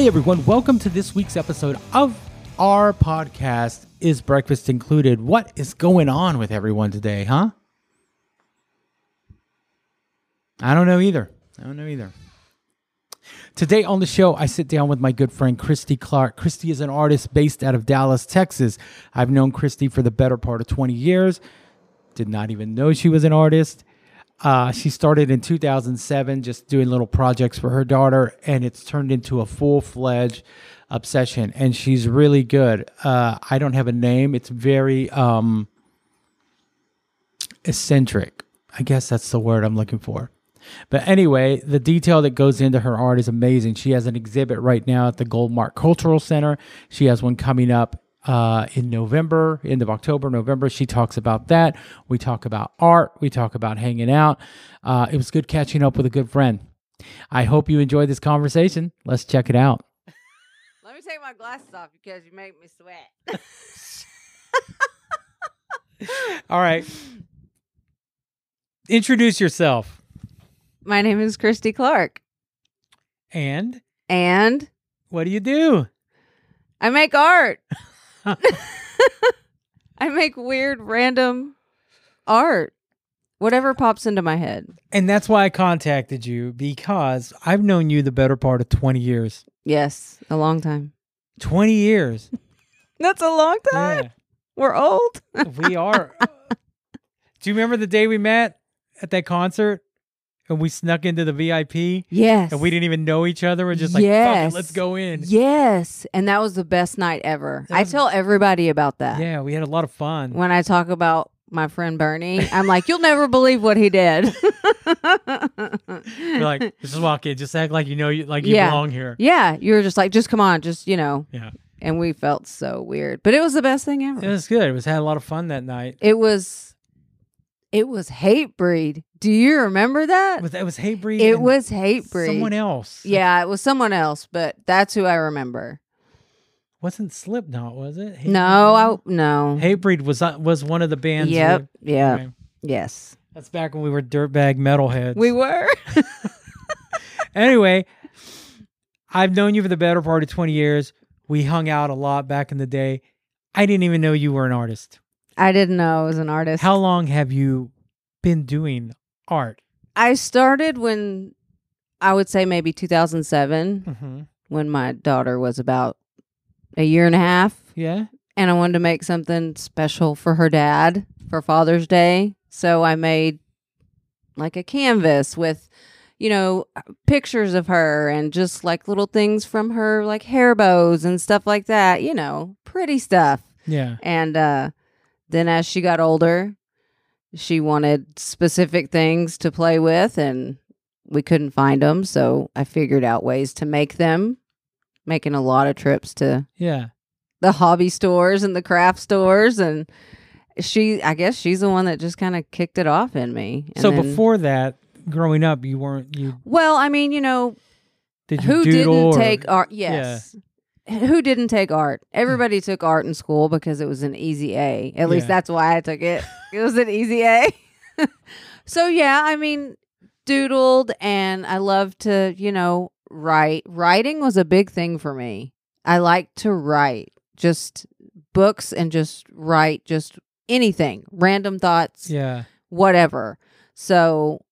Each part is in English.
Hey everyone, welcome to this week's episode of our podcast. Is breakfast included? What is going on with everyone today, huh? I don't know either. I don't know either. Today on the show, I sit down with my good friend Christy Clark. Christy is an artist based out of Dallas, Texas. I've known Christy for the better part of 20 years. Did not even know she was an artist. Uh, she started in 2007 just doing little projects for her daughter, and it's turned into a full fledged obsession. And she's really good. Uh, I don't have a name, it's very um, eccentric. I guess that's the word I'm looking for. But anyway, the detail that goes into her art is amazing. She has an exhibit right now at the Goldmark Cultural Center. She has one coming up uh, in November, end of October, November. She talks about that. We talk about art. We talk about hanging out. Uh, it was good catching up with a good friend. I hope you enjoyed this conversation. Let's check it out. Let me take my glasses off because you make me sweat. All right. Introduce yourself. my name is Christy Clark, And and what do you do? I make art. I make weird, random art. Whatever pops into my head. And that's why I contacted you because I've known you the better part of 20 years. Yes, a long time. 20 years. That's a long time. Yeah. We're old. we are. Do you remember the day we met at that concert and we snuck into the VIP Yes. and we didn't even know each other? We're just like, fuck Yes. it, let's go in. Yes, and that was the best night ever. That I tell everybody about that. Yeah, we had a lot of fun. When I talk about my friend Bernie, I'm like, you'll never believe what he did. We're like, just walk in, just act like you know, you like you Yeah. belong here. Yeah, you were just like, just come on, just you know. Yeah. And we felt so weird, but it was the best thing ever. It was good. It was had a lot of fun that night. It was, it was Hatebreed. Do you remember that? It was, it was Hatebreed. It was Hatebreed. someone else. Yeah, it was someone else, but that's who I remember. wasn't Slipknot, was it? Hate No, Breed? I no. Hatebreed was uh, was one of the bands. Yep. Yeah. okay. Yes. That's back when we were dirtbag metalheads. We were. anyway, I've known you for the better part of 20 years. We hung out a lot back in the day. I didn't even know you were an artist. I didn't know I was an artist. How long have you been doing art? I started when I would say maybe 2007 Mm-hmm. when my daughter was about a year and a half. Yeah. and I wanted to make something special for her dad for Father's Day. So I made like a canvas with, you know, pictures of her and just like little things from her, like hair bows and stuff like that, you know, pretty stuff. Yeah. And uh, then as she got older, she wanted specific things to play with, and we couldn't find them. So I figured out ways to make them, making a lot of trips to Yeah. the hobby stores and the craft stores and she I guess she's the one that just kind of kicked it off in me. And so then- before that, growing up, you weren't you well, I mean, you know, did you who didn't or- take art? Yes. Who didn't take art? Hmm. Everybody took art in school because it was an easy A. At least that's why I took it. it was an easy A. so yeah, I mean, doodled and I love to, you know, write. Writing was a big thing for me. I like to write just books and just write just anything, random thoughts, Yeah. whatever. So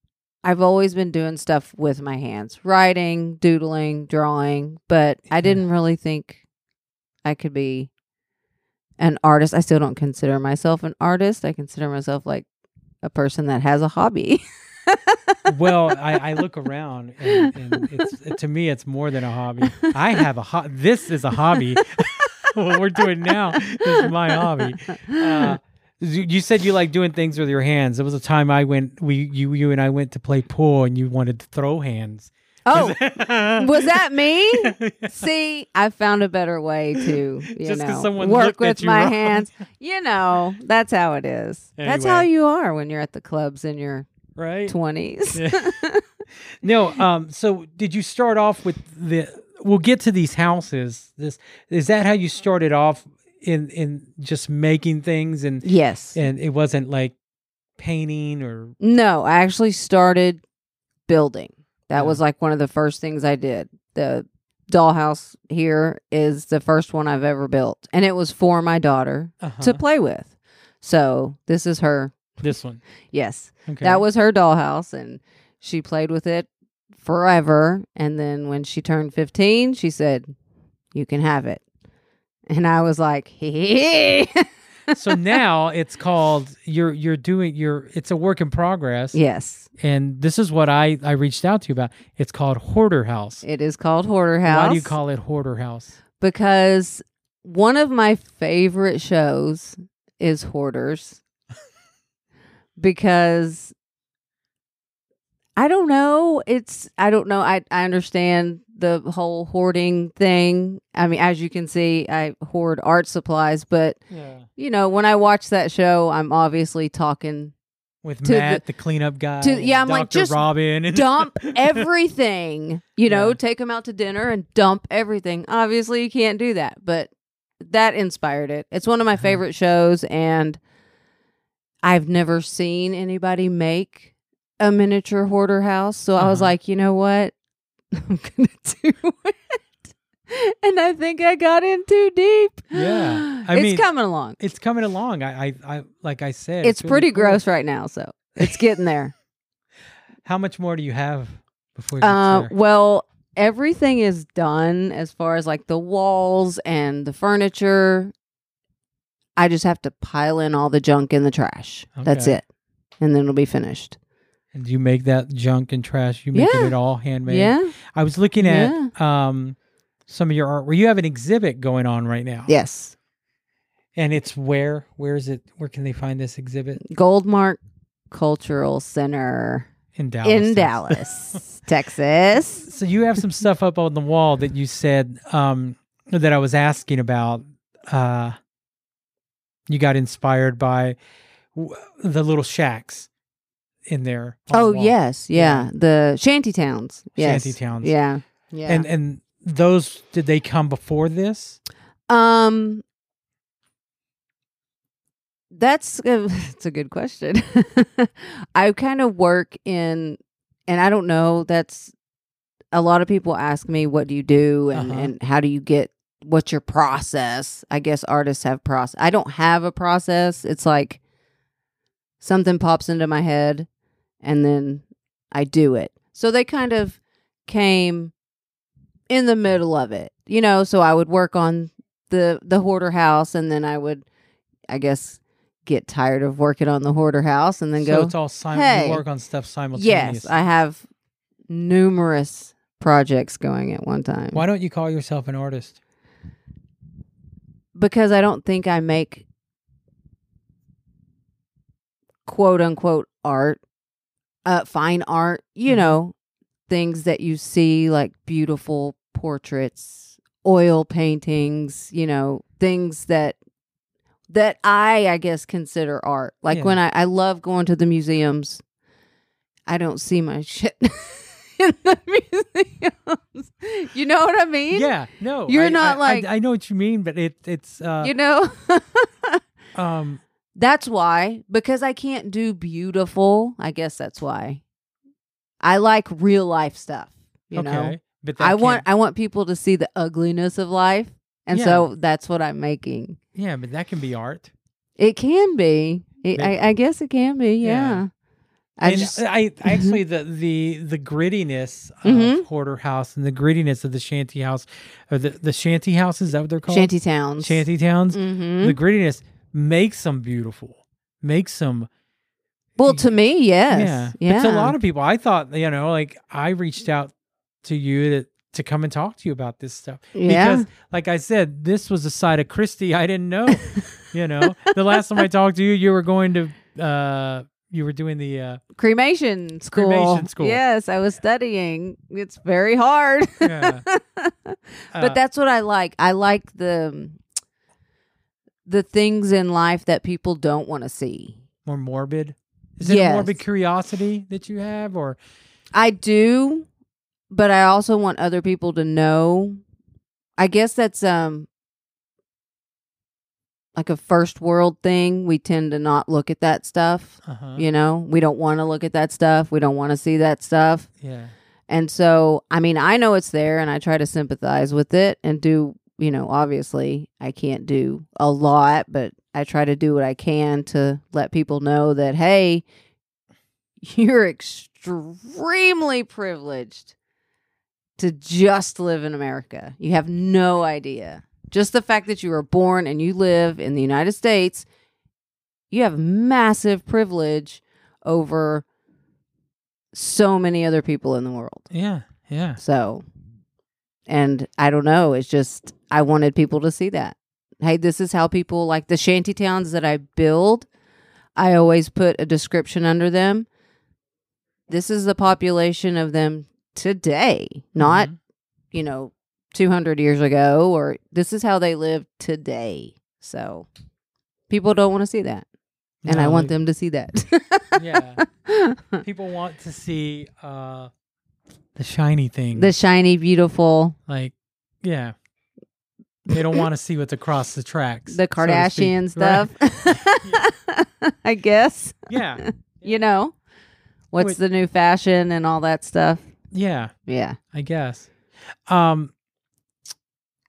I've always been doing stuff with my hands, writing, doodling, drawing, but I didn't really think I could be an artist. I still don't consider myself an artist. I consider myself like a person that has a hobby. Well, I, I look around and, and it's to me it's more than a hobby. I have a ho- this is a hobby. what we're doing now is my hobby. Uh, you said you like doing things with your hands. There was a time I went, we you you and I went to play pool, and you wanted to throw hands. oh, was that me? See, I found a better way to, you Just know, work with my wrong. hands. You know, that's how it is. That's how you are when you're at the clubs in your right? twenties. Yeah. no, um. So did you start off with the? We'll get to these houses. This is that how you started off in in just making things and yes. and it wasn't like painting or No, I actually started building. That Yeah. was like one of the first things I did. The dollhouse here is the first one I've ever built, and it was for my daughter Uh-huh. to play with. So this is her. this one. Yes, Okay. that was her dollhouse, and she played with it forever. And then when she turned fifteen, she said, "You can have it." And I was like, "Hee." so now it's called you're you're doing you're it's a work in progress. yes, And this is what I I reached out to you about. It's called Hoarder House. it is called Hoarder House. Why do you call it Hoarder House? because one of my favorite shows is Hoarders. because I don't know, it's I don't know. I I understand the whole hoarding thing. I mean, as you can see, I hoard art supplies, but Yeah. you know, when I watch that show, I'm obviously talking With To the- Matt, the, cleanup guy. to- yeah, I'm Dr. like, just Robin and dump everything. You know, Yeah. take them out to dinner and dump everything. Obviously, you can't do that, but that inspired it. It's one of my Uh-huh. favorite shows, and I've never seen anybody make a miniature hoarder house. So I was Uh-huh. like, you know what? I'm gonna do it. And I think I got in too deep. Yeah. I it's mean, coming along. it's coming along. I, I, I like I said, It's, really pretty cool. gross right now, so it's getting there. How much more do you have before? gets Uh, well, everything is done as far as like the walls and the furniture. I just have to pile in all the junk in the trash. That's it. And then it'll be finished. And you make that junk and trash? You make Yeah. it all handmade. Yeah. I was looking at um some of your art where you have an exhibit going on right now. Yes. And it's where? Where is it? Where can they find this exhibit? Goldmark Cultural Center In Dallas. in Texas. Dallas, Texas. So you have some stuff up on the wall that you said um that I was asking about. Uh you got inspired by w- the little shacks in there. on the Oh, yes. Yeah. The shanty towns. Yes. Shanty towns. Yeah. Yeah. And and those did they come before this? Um, that's a, it's a good question. I kind of work in, and I don't know. That's a lot of people ask me, "What do you do?" and Uh-huh. and how do you get? What's your process? I guess artists have process. I don't have a process. It's like something pops into my head, and then I do it. So they kind of came in the middle of it, you know. So I would work on the the hoarder house, and then I would, I guess, get tired of working on the hoarder house, and then so go. it's all sim- "Hey." you work on stuff simultaneously. yes, I have numerous projects going at one time Why don't you call yourself an artist? because I don't think I make quote unquote art, uh, fine art. You Mhm. know, things that you see like beautiful portraits, oil paintings. You know, things that that I I guess consider art. Like Yeah. when I I love going to the museums. I don't see my shit in the museums. You know what I mean? Yeah, no, You're I- not I- like- I, I know what you mean, but it it's uh You know? um That's why, because I can't do beautiful. I guess that's why. I like real life stuff. You okay, know, but I want I want people to see the ugliness of life, and so that's what I'm making. yeah, but that can be art. It can be. It, I, I guess it can be. Yeah. Yeah. I and just I actually the the the grittiness of Mhm. hoarder house and the grittiness of the shanty house or the the shanty houses is that what they're called shanty towns. shanty towns hmm the grittiness makes them beautiful makes them well, to me, yes. yeah Yeah. but to a lot of people I thought you know like I reached out to you to to come and talk to you about this stuff yeah. because like I said this was a side of Christy I didn't know you know the last time I talked to you you were going to uh you were doing the uh cremation school. Cremation school. Yes, I was studying. It's very hard. yeah but Uh, that's what I like. I like the the things in life that people don't want to see. more morbid? Is it a Yes. morbid curiosity that you have, or I do, but I also want other people to know. I guess that's um like a first world thing. We tend to not look at that stuff. uh-huh. You know, we don't want to look at that stuff. We don't want to see that stuff. yeah, And so, I mean, I know it's there and I try to sympathize with it and do, you know, obviously I can't do a lot, but I try to do what I can to let people know that, hey, you're extremely privileged to just live in America. You have no idea. Just the fact that you were born and you live in the United States, you have massive privilege over so many other people in the world. Yeah. Yeah. So, and I don't know. It's just, I wanted people to see that. Hey, this is how people like the shanty towns that I build. I always put a description under them. This is the population of them today, not, Mhm. you know, 200 years ago, or this is how they live today. So, people don't want to see that. And I want they- them to see that. Yeah. People want to see uh the shiny thing. the shiny, beautiful, like, yeah. They don't want to see what's across the tracks. the so. Kardashian Right. stuff. I guess. Yeah. You know, what's Wait. the new fashion and all that stuff. Yeah. Yeah. I guess. Um,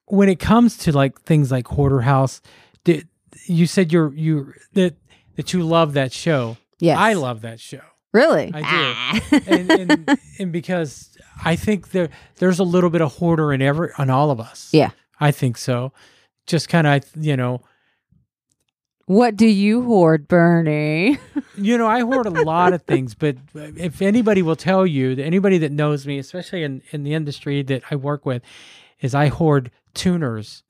when it comes to like things like Hoarder House, did, you said you're you that that you love that show. Yes. I love that show, Really? I do. and, and and because I think there there's a little bit of hoarder in every on all of us. Yeah. I think so. Just kind of you know what do you hoard, Bernie? you know I hoard a lot of things, but if anybody will tell you anybody that knows me, especially in in the industry that I work with, is I hoard tuners.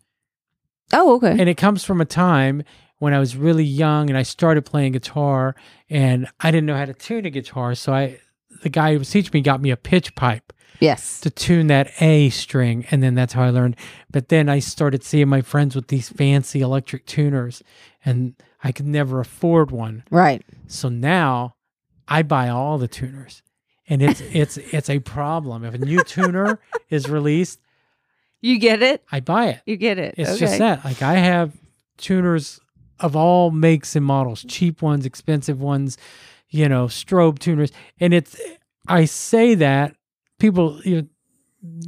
Oh, okay. and it comes from a time when I was really young and I started playing guitar and I didn't know how to tune a guitar. So I, the guy who was teaching me got me a pitch pipe yes. to tune that A string. And then that's how I learned. But then I started seeing my friends with these fancy electric tuners and I could never afford one. Right. So now I buy all the tuners. And it's it's it's a problem. If a new tuner is released, You get it? I buy it. You get it. It's okay. just that. Like I have tuners of all makes and models, cheap ones, expensive ones, you know, strobe tuners. And it's I say that people you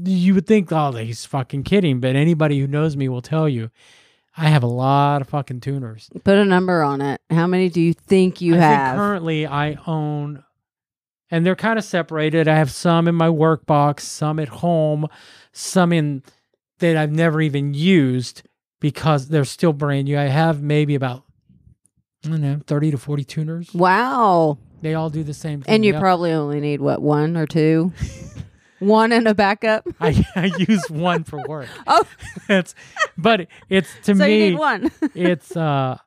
you would think, oh, he's fucking kidding, but anybody who knows me will tell you I have a lot of fucking tuners. Put a number on it. How many do you think you I have? think currently I own and they're kind of separated. I have some in my work box, some at home, some in that I've never even used because they're still brand new. I have maybe about I don't know, 30 to 40 tuners. wow. They all do the same thing. And you Yep. probably only need what, one or two? one and a backup? I, I use one for work. Oh. It's but it's to so me you need one. it's uh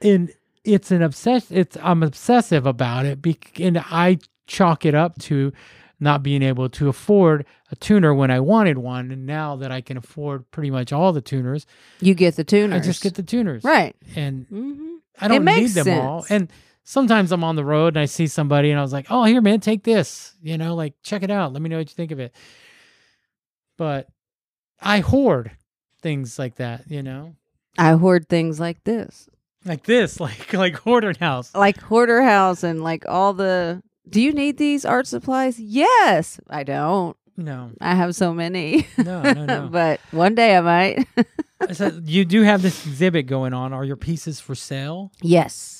in it's an obsession it's i'm obsessive about it bec- and i chalk it up to not being able to afford a tuner when i wanted one and now that i can afford pretty much all the tuners you get the tuners. i just get the tuners Right. and hmm i don't need them all and sometimes i'm on the road and i see somebody and i was like oh here man take this you know like check it out let me know what you think of it but i hoard things like that you know I hoard things like this. like this like like hoarder house Like Hoarder House and like all the. Do you need these art supplies? Yes. I don't. no I have so many. no no no but one day I might. so you do have this exhibit going on are your pieces for sale yes.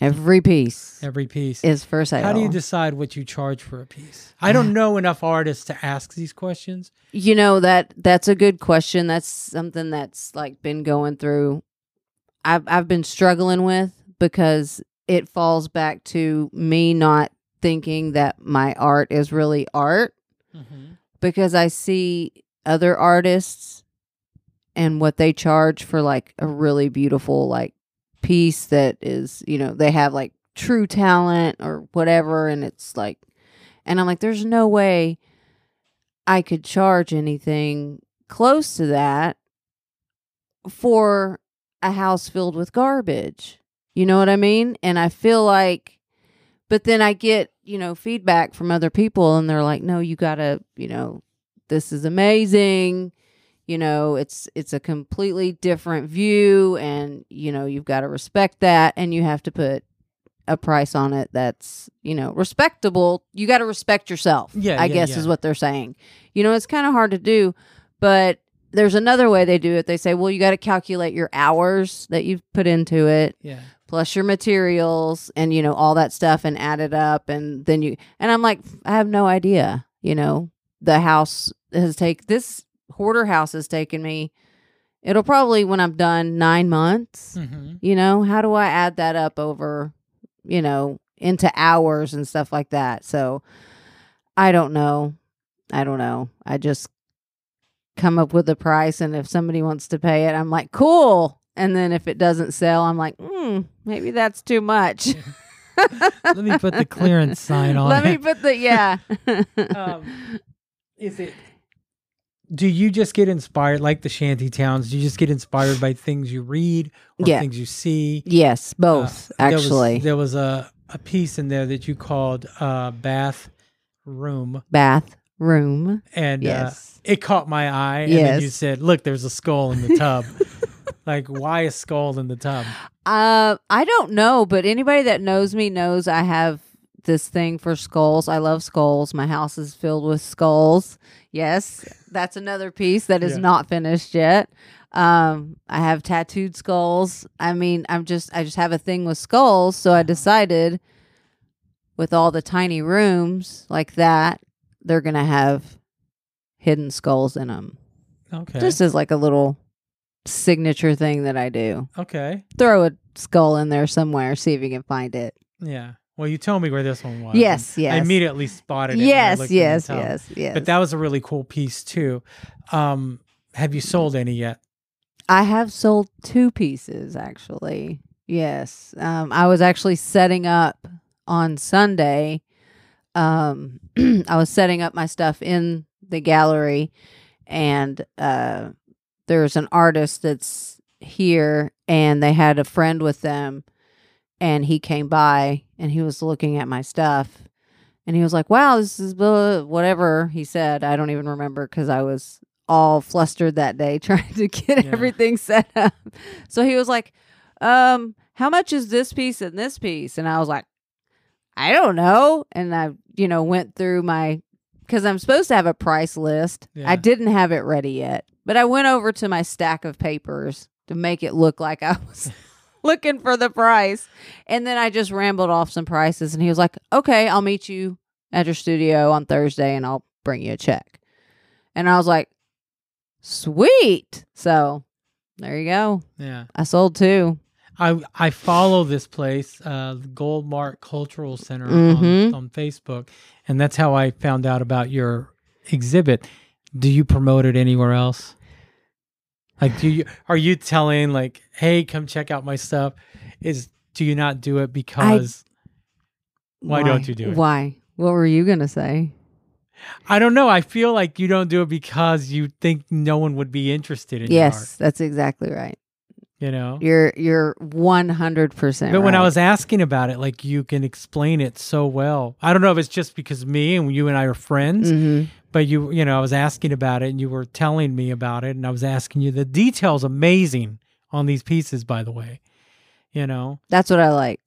Every piece every piece is for sale. how do you decide what you charge for a piece i don't know enough artists to ask these questions You know that that's a good question. That's something that's like been going through. I've I've been struggling with because it falls back to me not thinking that my art is really art mm-hmm. because I see other artists and what they charge for like a really beautiful like piece that is, you know, they have like true talent or whatever and it's like and I'm like there's no way I could charge anything close to that for a house filled with garbage. You know what I mean? And I feel like, but then I get, you know, feedback from other people and they're like, no, you gotta, you know, this is amazing. You know, it's it's a completely different view and you know, you've got to respect that and you have to put a price on it that's you know respectable you got to respect yourself Yeah, i yeah, guess yeah. is what they're saying you know it's kind of hard to do but there's another way they do it they say well you got to calculate your hours that you've put into it Yeah. plus your materials and you know all that stuff and add it up and then you and i'm like i have no idea you know the house has take this hoarder house has taken me it'll probably when i'm done nine months. Mm-hmm. you know how do i add that up over you know into hours and stuff like that? So i don't know. I don't know. I just come up with a price and if somebody wants to pay it i'm like cool. And then if it doesn't sell i'm like hmm maybe that's too much. Let me put the clearance sign on let me put the yeah. Um, is it? Do you just get inspired like the shanty towns? Do you just get inspired by things you read or Yeah. things you see? yes both Uh, there was- actually there was a a piece in there that you called uh, bath room, bath room and uh, yes it caught my eye. And then you said, "Look, there's a skull in the tub." like, why a skull in the tub? Uh, I don't know, but anybody that knows me knows I have this thing for skulls. I love skulls. My house is filled with skulls. Yes, that's another piece that is Yeah. not finished yet. Um, I have tattooed skulls. I mean, I'm just I just have a thing with skulls, so I decided with all the tiny rooms like that, they're going to have hidden skulls in them. Okay. Just as like a little signature thing that I do okay. throw a skull in there somewhere, see if you can find it. Yeah. Well, you told me where this one was. Yes, yes. I immediately spotted it. Yes, looked in the yes, yes, yes. But that was a really cool piece too. Um, have you sold any yet? I have sold two pieces actually. Yes. Um, I was actually setting up on Sunday. Um, I was setting up my stuff in the gallery, and uh, there's an artist that's here, and they had a friend with them, and he came by and he was looking at my stuff, and he was like, "Wow, this is blah, whatever." He said, "I don't even remember because I was." all flustered that day trying to get Yeah. everything set up. So he was like, um, how much is this piece and this piece? And I was like, I don't know. And I, you know, went through my because I'm supposed to have a price list. Yeah. I didn't have it ready yet. But I went over to my stack of papers to make it look like I was looking for the price. And then I just rambled off some prices and he was like, Okay, I'll meet you at your studio on Thursday and I'll bring you a check. And I was like, Sweet. So there you go. Yeah. I sold two. I I follow this place, uh, Goldmark Cultural Center Mhm. on, on Facebook, and that's how I found out about your exhibit. Do you promote it anywhere else? Like, do you are you telling like, hey, come check out my stuff? Is do you not do it because Why don't you do it? Why? What were you gonna say? I don't know. I feel like you don't do it because you think no one would be interested in yes, that's exactly right. You know. You're you're one hundred percent. But when I was asking about it, like you can explain it so well. I don't know if it's just because me and you and I are friends, hmm but you, you know, I was asking about it and you were telling me about it, and I was asking you. The details amazing on these pieces, by the way. You know, that's what I like.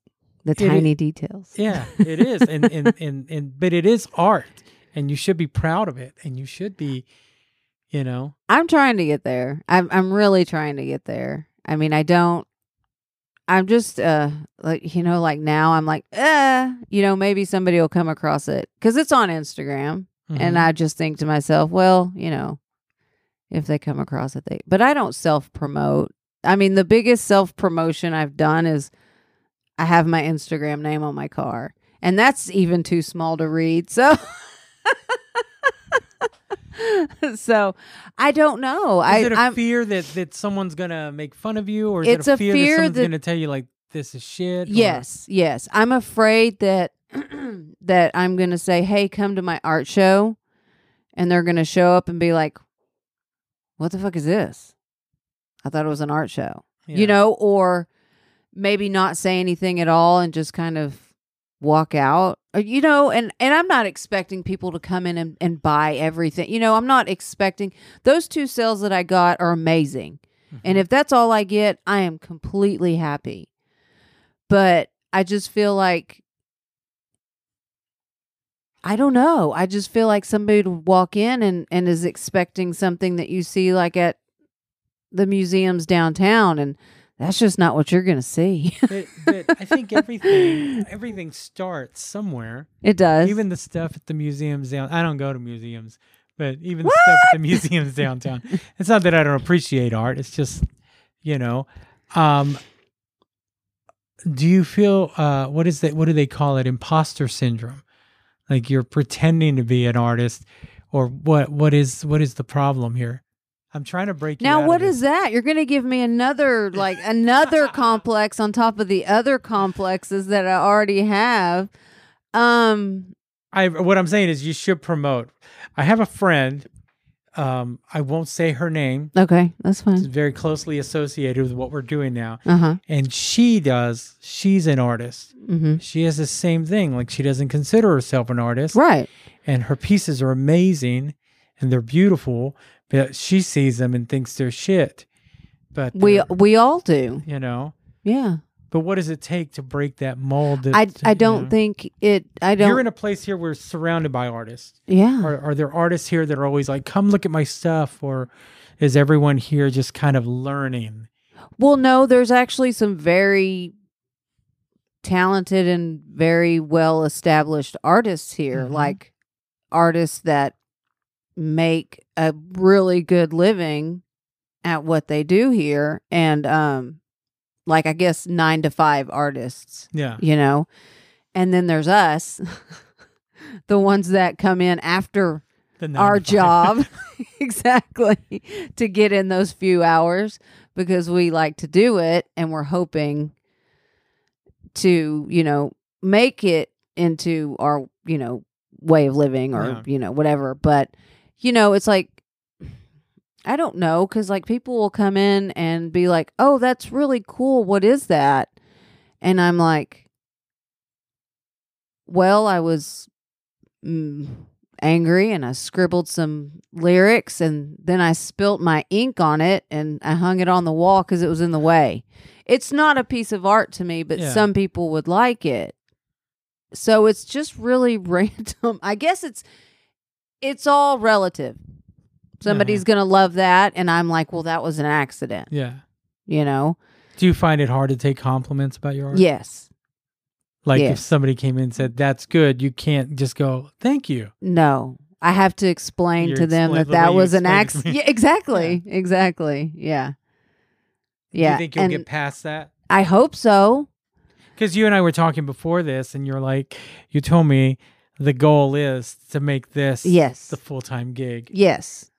The It tiny details. yeah, it is, and and and and but it is art, and you should be proud of it, and you should be, you know, I'm trying to get there. I'm I'm really trying to get there. I mean, I don't. I'm just uh like you know like now I'm like uh you know maybe somebody will come across it because it's on Instagram and mhm. I just think to myself well you know if they come across it they but I don't self promote. I mean the biggest self promotion I've done is I have my Instagram name on my car and that's even too small to read so. so I don't know. I is it a I'm, fear that that someone's gonna make fun of you, or is It's it a a fear, fear that someone's that- gonna tell you like this is shit? or- Yes, yes. I'm afraid that that I'm going to say, "Hey, come to my art show." And they're going to show up and be like, "What the fuck is this?" I thought it was an art show. Yeah. You know, or maybe not say anything at all and just kind of walk out. You know, and and I'm not expecting people to come in and, and buy everything. You know, I'm not expecting those two sales that I got are amazing. And Mhm. if that's all I get, I am completely happy. But I just feel like I don't know. I just feel like somebody would walk in and, and is expecting something that you see like at the museums downtown and that's just not what you're gonna see. But, but I think everything everything starts somewhere. it does. Even the stuff at the museums down. I don't go to museums, but even the stuff at the museums downtown. It's not that I don't appreciate art. It's just, you know, um, do you feel uh, what is that? What do they call it? Imposter syndrome. Like you're pretending to be an artist, or what? What is what is the problem here? I'm trying to break you now what is that? You're gonna give me another like another complex on top of the other complexes that I already have. Um I what I'm saying is you should promote. I have a friend. Um, I won't say her name. okay, that's It's fine. very closely associated with what we're doing now. Uh-huh. And she does. She's an artist. Mm-hmm. She has the same thing. Like she doesn't consider herself an artist, Right. and her pieces are amazing and they're beautiful. But she sees them and thinks they're shit. But We we all do. you know. Yeah. But what does it take to break that mold? That, I I don't know? think it I don't you're in a place here. We're surrounded by artists. Yeah. Are, are there artists here that are always like, come look at my stuff? Or is everyone here just kind of learning? Well, no, there's actually some very talented and very well established artists here, Mhm. like artists that make a really good living at what they do here and um like I guess 9 to 5 artists, Yeah. you know. And then there's us, the ones that come in after The our job exactly to get in those few hours because we like to do it and we're hoping to you know make it into our you know way of living or Yeah. you know whatever but you know it's like i don't know cuz like people will come in and be like oh that's really cool what is that and i'm like well i was mm, angry and I scribbled some lyrics and then I spilt my ink on it and I hung it on the wall because it was in the way. It's not a piece of art to me, but Yeah. some people would like it. So it's just really random. I guess it's it's all relative. Somebody's uh-huh. gonna love that, and I'm like, well, that was an accident, Yeah. you know? Do you find it hard to take compliments about your art? Yes. Like if somebody came in and said, that's good, you can't just go, thank you. No. I have to explain You're to them that that was an accident. Yeah, exactly. Exactly. Yeah. Do Yeah. you think you'll and get past that? I hope so. Because you and I were talking before this, and you're like, you told me the goal is to make this Yes. the full time gig. Yes.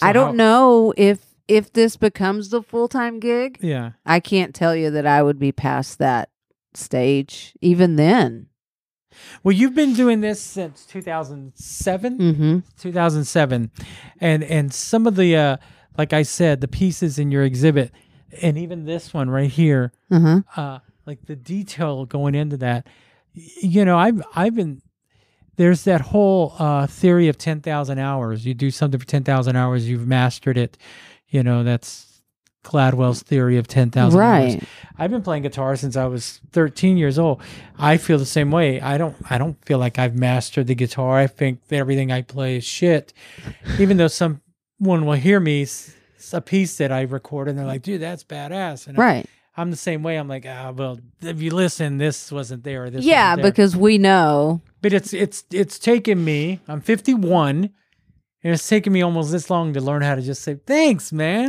So I don't how- know if if this becomes the full-time gig. Yeah. I can't tell you that I would be past that stage even then. Well, you've been doing this since 2007. Mhm. 2007 and and some of the uh like i said the pieces in your exhibit and even this one right here Uh-huh. uh like the detail going into that you know i've i've been there's that whole uh theory of 10,000 hours you do something for 10,000 hours you've mastered it you know that's Gladwell's theory of 10,000 hours. Right. I've been playing guitar since I was 13 years old. I feel the same way. I don't I don't feel like I've mastered the guitar. I think that everything I play is shit. Even though someone will hear me a piece that I record and they're like, "Dude, that's badass." And I- Right. I'm the same way. I'm like, "Ah, well, if you listen, this wasn't there this Yeah, wasn't there." because we know. But it's it's it's taken me. I'm 51 and it's taken me almost this long to learn how to just say, "Thanks, man."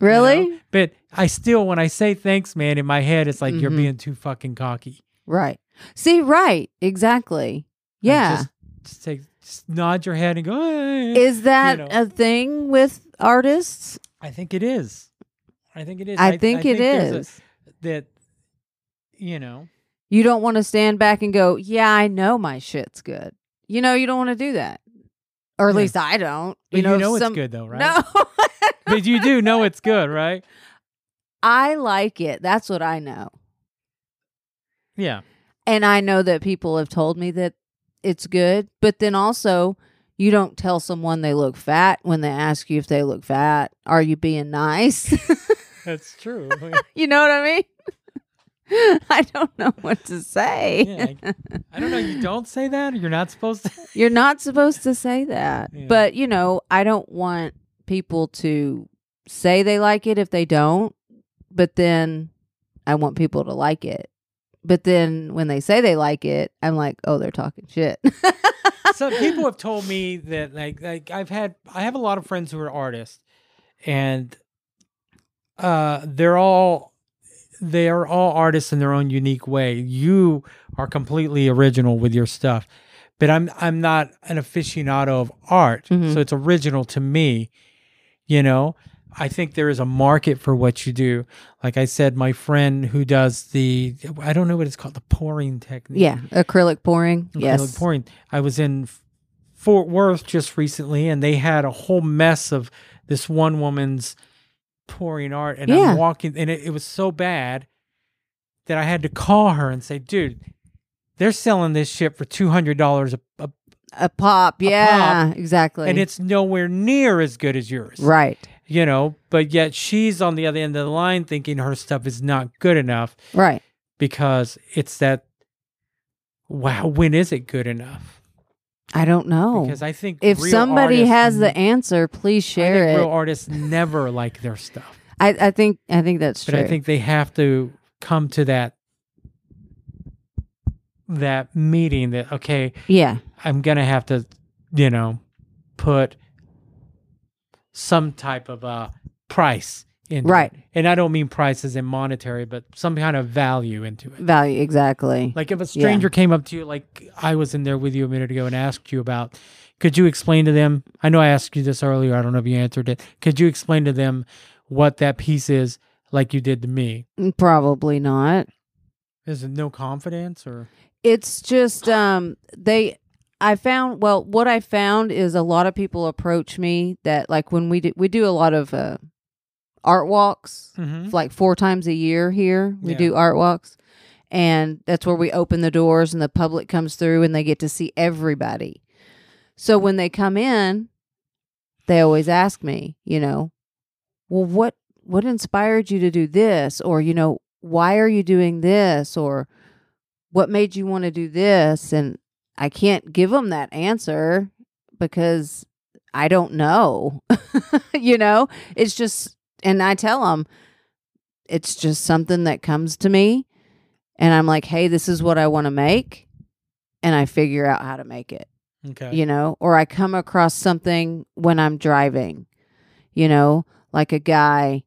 you know? Really? But I still, when I say thanks, man, in my head, it's like you're Mhm. being too fucking cocky. Right. See, right. Exactly. Yeah. Just, just take, just nod your head and go. "Eh." Is that know. a thing with artists? I think it is. I think it is. I, think it there's a- that, you know, You don't want to stand back and go, "Yeah, I know my shit's good." You know, you don't want to do that. Or at Yeah. least I don't. but you know, know, if it's good though, right? No. but you do know it's good, right? I like it. That's what I know. Yeah. And I know that people have told me that it's good, but then also you don't tell someone they look fat when they ask you if they look fat. Are you being nice? That's true. you know what I mean? I don't know what to say. Yeah, I, I don't know. You don't say that. You're not supposed to. You're not supposed to say that. Yeah. But, you know, I don't want people to say they like it if they don't, but then I want people to like it. But then when they say they like it, I'm like, oh, they're talking shit. so people have told me that like like I've had I have a lot of friends who are artists and uh they're all they are all artists in their own unique way. You are completely original with your stuff. But I'm I'm not an aficionado of art. Mhm. So it's original to me. You know, I think there is a market for what you do. Like I said, my friend who does the I don't know what it's called, the pouring technique yeah, acrylic pouring. acrylic yes. pouring. I was in Fort Worth just recently, and they had a whole mess of this one woman's pouring art, and Yeah. I'm walking, and it, it was so bad that I had to call her and say, "Dude, they're selling this shit for two hundred dollars a, a, A pop. Yeah, exactly. and it's nowhere near as good as yours." right. You know, but yet she's on the other end of the line thinking her stuff is not good enough Right. because it's that. Wow, when is it good enough? I don't know. Because I think if somebody artists has the answer, please I share think it. real artists never like their stuff, I, I think I think that's true. but true. I think they have to come to that that meeting that okay, yeah. I'm gonna have to, you know, put some type of a price into Right. it. And I don't mean prices in monetary, but some kind of value into it. Value exactly. Like if a stranger came up to you, like I was in there with you a minute ago and asked you about, could you explain to them? I know I asked you this earlier. I don't know if you answered it. Could you explain to them what that piece is, like you did to me? Mm, Probably not. Is it no confidence or? It's just um they I found well what I found is a lot of people approach me that like when we do we do a lot of uh art walks Mm-hmm. like four times a year here. We Yeah. do art walks and that's where we open the doors and the public comes through and they get to see everybody. So when they come in, they always ask me, you know, well what what inspired you to do this or you know, why are you doing this or what made you want to do this and I can't give them that answer because I don't know. you know, it's just and I tell them it's just something that comes to me and I'm like, "Hey, this is what I want to make." And I figure out how to make it Okay. you know, or I come across something when I'm driving, you know, like a guy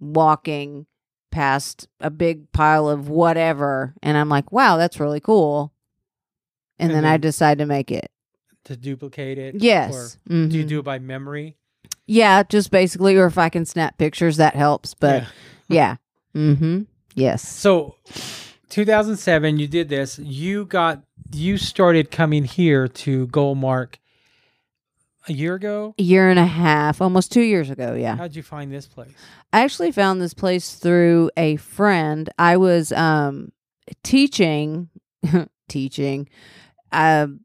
walking past a big pile of whatever, and I'm like, wow, that's really cool. And, And then, I decide to make it. To duplicate it. Yes. Or do you do mm-hmm. it by memory? Yeah, just basically, or if I can snap pictures, that helps. But Yeah. yeah. Mm-hmm. Yes. So, 2007, you did this. You got you started coming here to Goldmark a year ago. A year and a half, almost two years ago. Yeah. How'd you find this place? I actually found this place through a friend. I was um teaching teaching um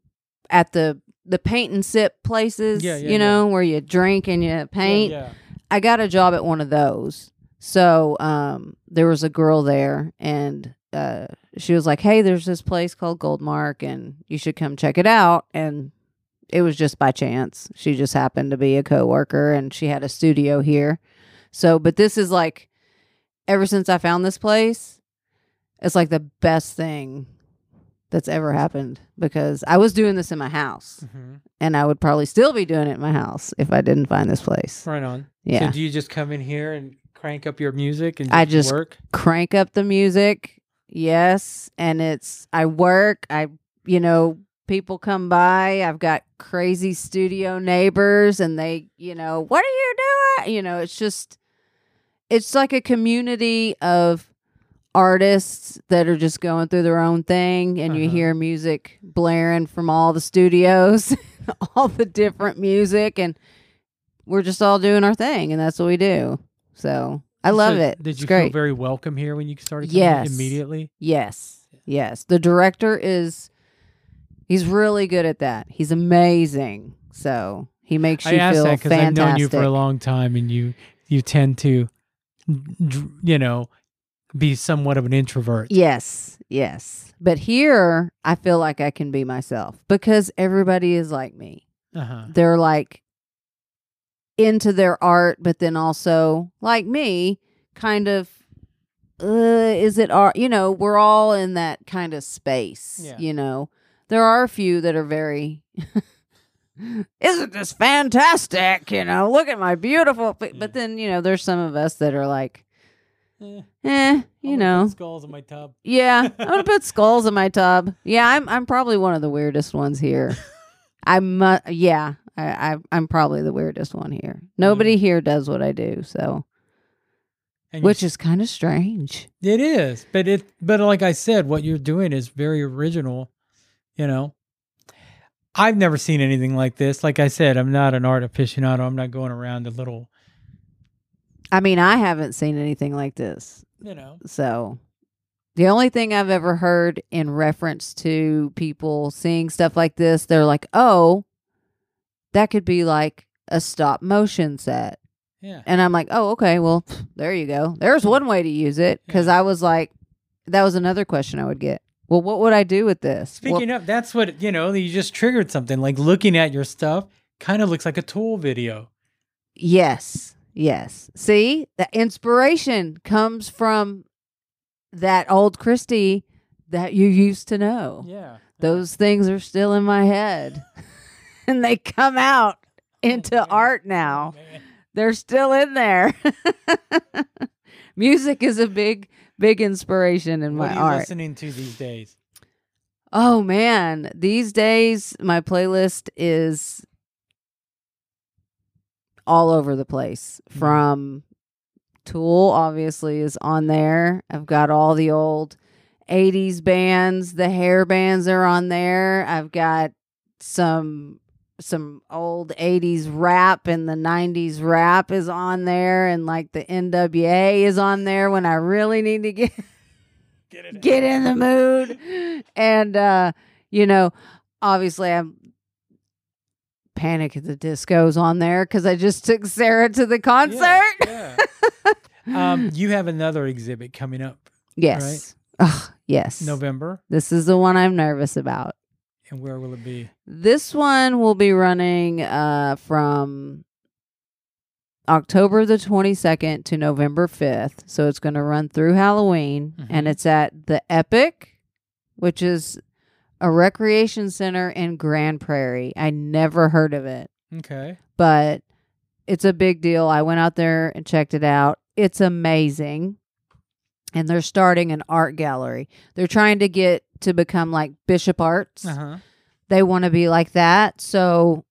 at the the paint and sip places, Yeah, yeah, you know, where you drink and you paint. Yeah. I got a job at one of those. So um there was a girl there and uh she was like, "Hey, there's this place called Goldmark and you should come check it out." And it was just by chance. She just happened to be a coworker and she had a studio here. So, but this is like ever since I found this place, it's like the best thing that's ever happened because I was doing this in my house hmm and I would probably still be doing it in my house if I didn't find this place. Right on. Yeah. So do you just come in here and crank up your music and I just- work? crank up the music. Yes, and it's I work, I you know, people come by. I've got crazy studio neighbors and they, you know, what are you doing? You know, it's just it's like a community of artists that are just going through their own thing and you Uh-huh. hear music blaring from all the studios, all the different music and we're just all doing our thing and that's what we do. So, I love So it. Did it's you great. feel very welcome here when you started Yes. immediately? Yes. Yes. The director is he's really good at that. He's amazing. So he makes you I feel that because I've known you for a long time, and you you tend to, you know, be somewhat of an introvert. Yes, yes. But here, I feel like I can be myself because everybody is like me. Uh-huh. They're like into their art, but then also, like me, kind of, uh, is it art? You know, we're all in that kind of space. Yeah. You know, there are a few that are very. Isn't this fantastic? You know, look at my beautiful. But, Yeah. but then, you know, there's some of us that are like, Eh, eh, you know, skulls in my tub. yeah, I'm gonna put skulls in my tub. Yeah, I'm I'm probably one of the weirdest ones here. I'm uh, yeah, I, I I'm probably the weirdest one here. Nobody here does what I do, so which is kind of strange. It is, but it but like I said, what you're doing is very original. You know, I've never seen anything like this. Like I said, I'm not an art aficionado. I'm not going around the little, I mean, I haven't seen anything like this, you know. so. The only thing I've ever heard in reference to people seeing stuff like this, they're like, "Oh, that could be like a stop motion set." Yeah. And I'm like, oh, okay, well, there you go. There's one way to use it. Because Yeah. I was like, that was another question I would get. Well, what would I do with this? Well, Speaking of, that's what you know. You just triggered something. Like looking at your stuff, kind of looks like a Tool video. yes, yes. See, the inspiration comes from that old Christi that you used to know. Yeah. Those things are still in my head, and they come out into art now. Oh, man. They're still in there. Music is a big, big inspiration in What my are you art. listening to these days? Oh man, these days my playlist is all over the place. From Tool obviously is on there. I've got all the old 80s bands, the hair bands are on there. I've got some some old 80s rap and the 90s rap is on there and like the NWA is on there when I really need to get Get get in the mood. And uh, you know, obviously I'm Panic at the Disco's on there because I just took Sarah to the concert. Yeah. yeah. um, you have another exhibit coming up yes. Ugh, yes. November, This is the one I'm nervous about. and where will it be? This one will be running uh, from October the 22nd to November 5th. So it's going to run through Halloween. And Mhm. it's at the Epic, which is a recreation center in Grand Prairie. I never heard of it, Okay. but it's a big deal. I went out there and checked it out. It's amazing. And they're starting an art gallery. They're trying to get to become like Bishop Arts Uh huh. they want to be like that. So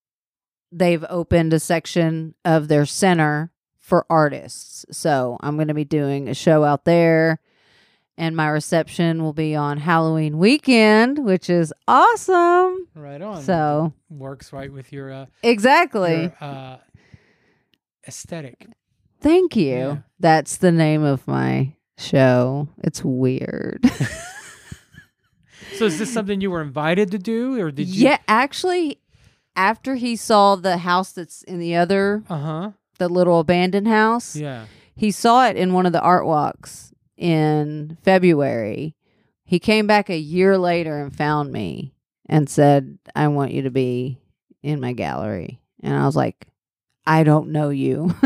they've opened a section of their center for artists. So I'm going to be doing a show out there. And my reception will be on Halloween weekend, which is awesome. Right on. So, works right with your uh, exactly. your, uh aesthetic. Thank you. Yeah. That's the name of my show. It's weird. So is this something you were invited to do, or did you? yeah, actually, after he saw the house that's in the other, Uh huh. the little abandoned house, Yeah. he saw it in one of the art walks in February. He came back a year later and found me and said, I want you to be in my gallery. And I was like, I don't know you.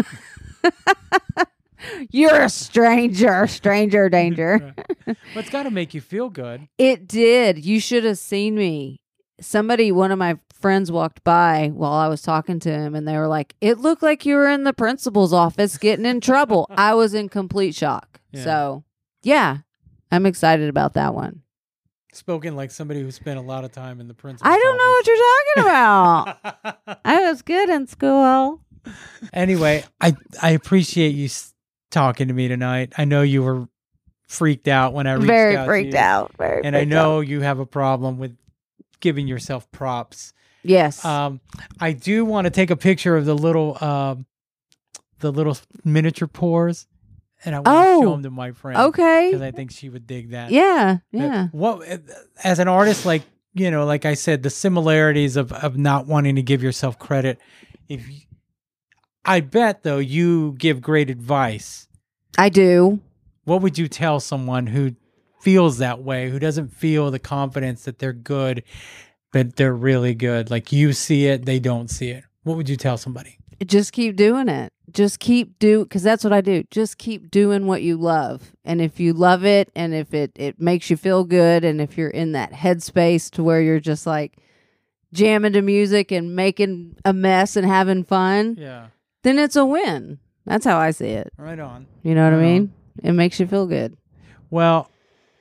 You're a stranger, stranger danger. well, it's got to make you feel good. It did. You should have seen me. Somebody, one of my friends walked by while I was talking to him and they were like, It looked like you were in the principal's office getting in trouble. I was in complete shock. Yeah. So, yeah, I'm excited about that one. Spoken like somebody who spent a lot of time in the principal. I don't know what you're talking about. I was good in school. anyway, I I appreciate you talking to me tonight. I know you were freaked out when I reached Very out to freaked you, out. Very and I freaked out. know you have a problem with giving yourself props. Yes. Um, I do want to take a picture of the little um, the little miniature pores, and I want to Oh, show them to my friend. okay. because I think she would dig that. Yeah. But Yeah. What as an artist, like you know, like I said, the similarities of of not wanting to give yourself credit. If you, I bet though, you give great advice. I do. what would you tell someone who feels that way, who doesn't feel the confidence that they're good, but they're really good? Like you see it, they don't see it. What would you tell somebody? just keep doing it. Just keep do because that's what I do. Just keep doing what you love, and if you love it, and if it it makes you feel good, and if you're in that headspace to where you're just like jamming to music and making a mess and having fun, Yeah. then it's a win. That's how I see it. Right on. You know what I Right on. mean? It makes you feel good. Well,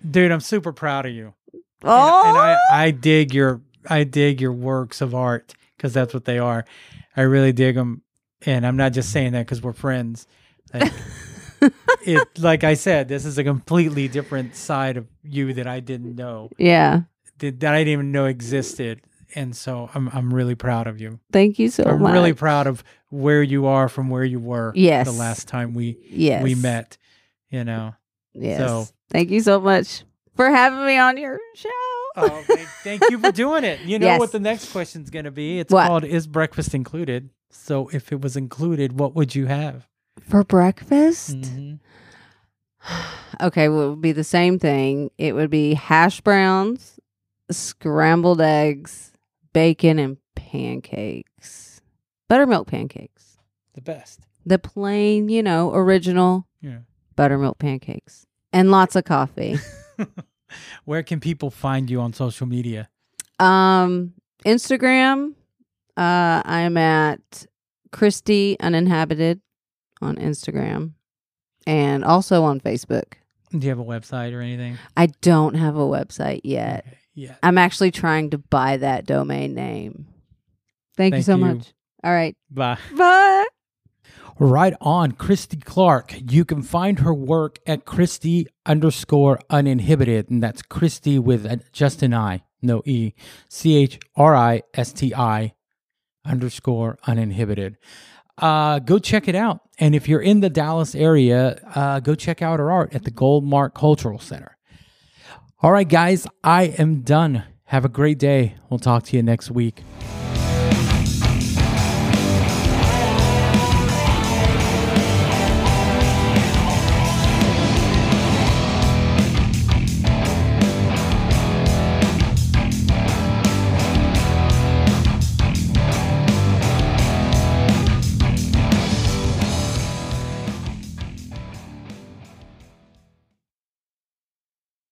dude, I'm super proud of you. And- Oh, and I, I dig your I dig your works of art because that's what they are. I really dig them, and I'm not just mm-hmm. saying that because we're friends. Like, it, like I said, this is a completely different side of you that I didn't know yeah. that, that I didn't even know existed, and so I'm I'm really proud of you. Thank you so I'm much. really proud of where you are from where you were. Yes. the last time we yes. we met. You know. Yes. So- Thank you so much for having me on your show. Oh, thank, thank you for doing it. You know Yes. what the next question's going to be? It's What? called Is Breakfast Included? So if it was included, what would you have? For breakfast? Mhm. Okay, well, it would be the same thing. It would be hash browns, scrambled eggs, bacon, and pancakes. Buttermilk pancakes. The best. The plain, you know, original Yeah. buttermilk pancakes. And lots of coffee. Where can people find you on social media? um, Instagram, uh, I'm at Christi Uninhabited on Instagram and also on Facebook. Do you have a website or anything? I don't have a website yet. Okay. Yeah. I'm actually trying to buy that domain name. Thank, you so you. much. All right. Bye. Bye. Right on, Christi Clark. You can find her work at Christi underscore uninhibited, and that's Christi with just an I, no E, C H R I S T I underscore uninhibited. Uh, go check it out. And if you're in the Dallas area, uh, go check out her art at the Goldmark Cultural Center. All right, guys, I am done. Have a great day. We'll talk to you next week.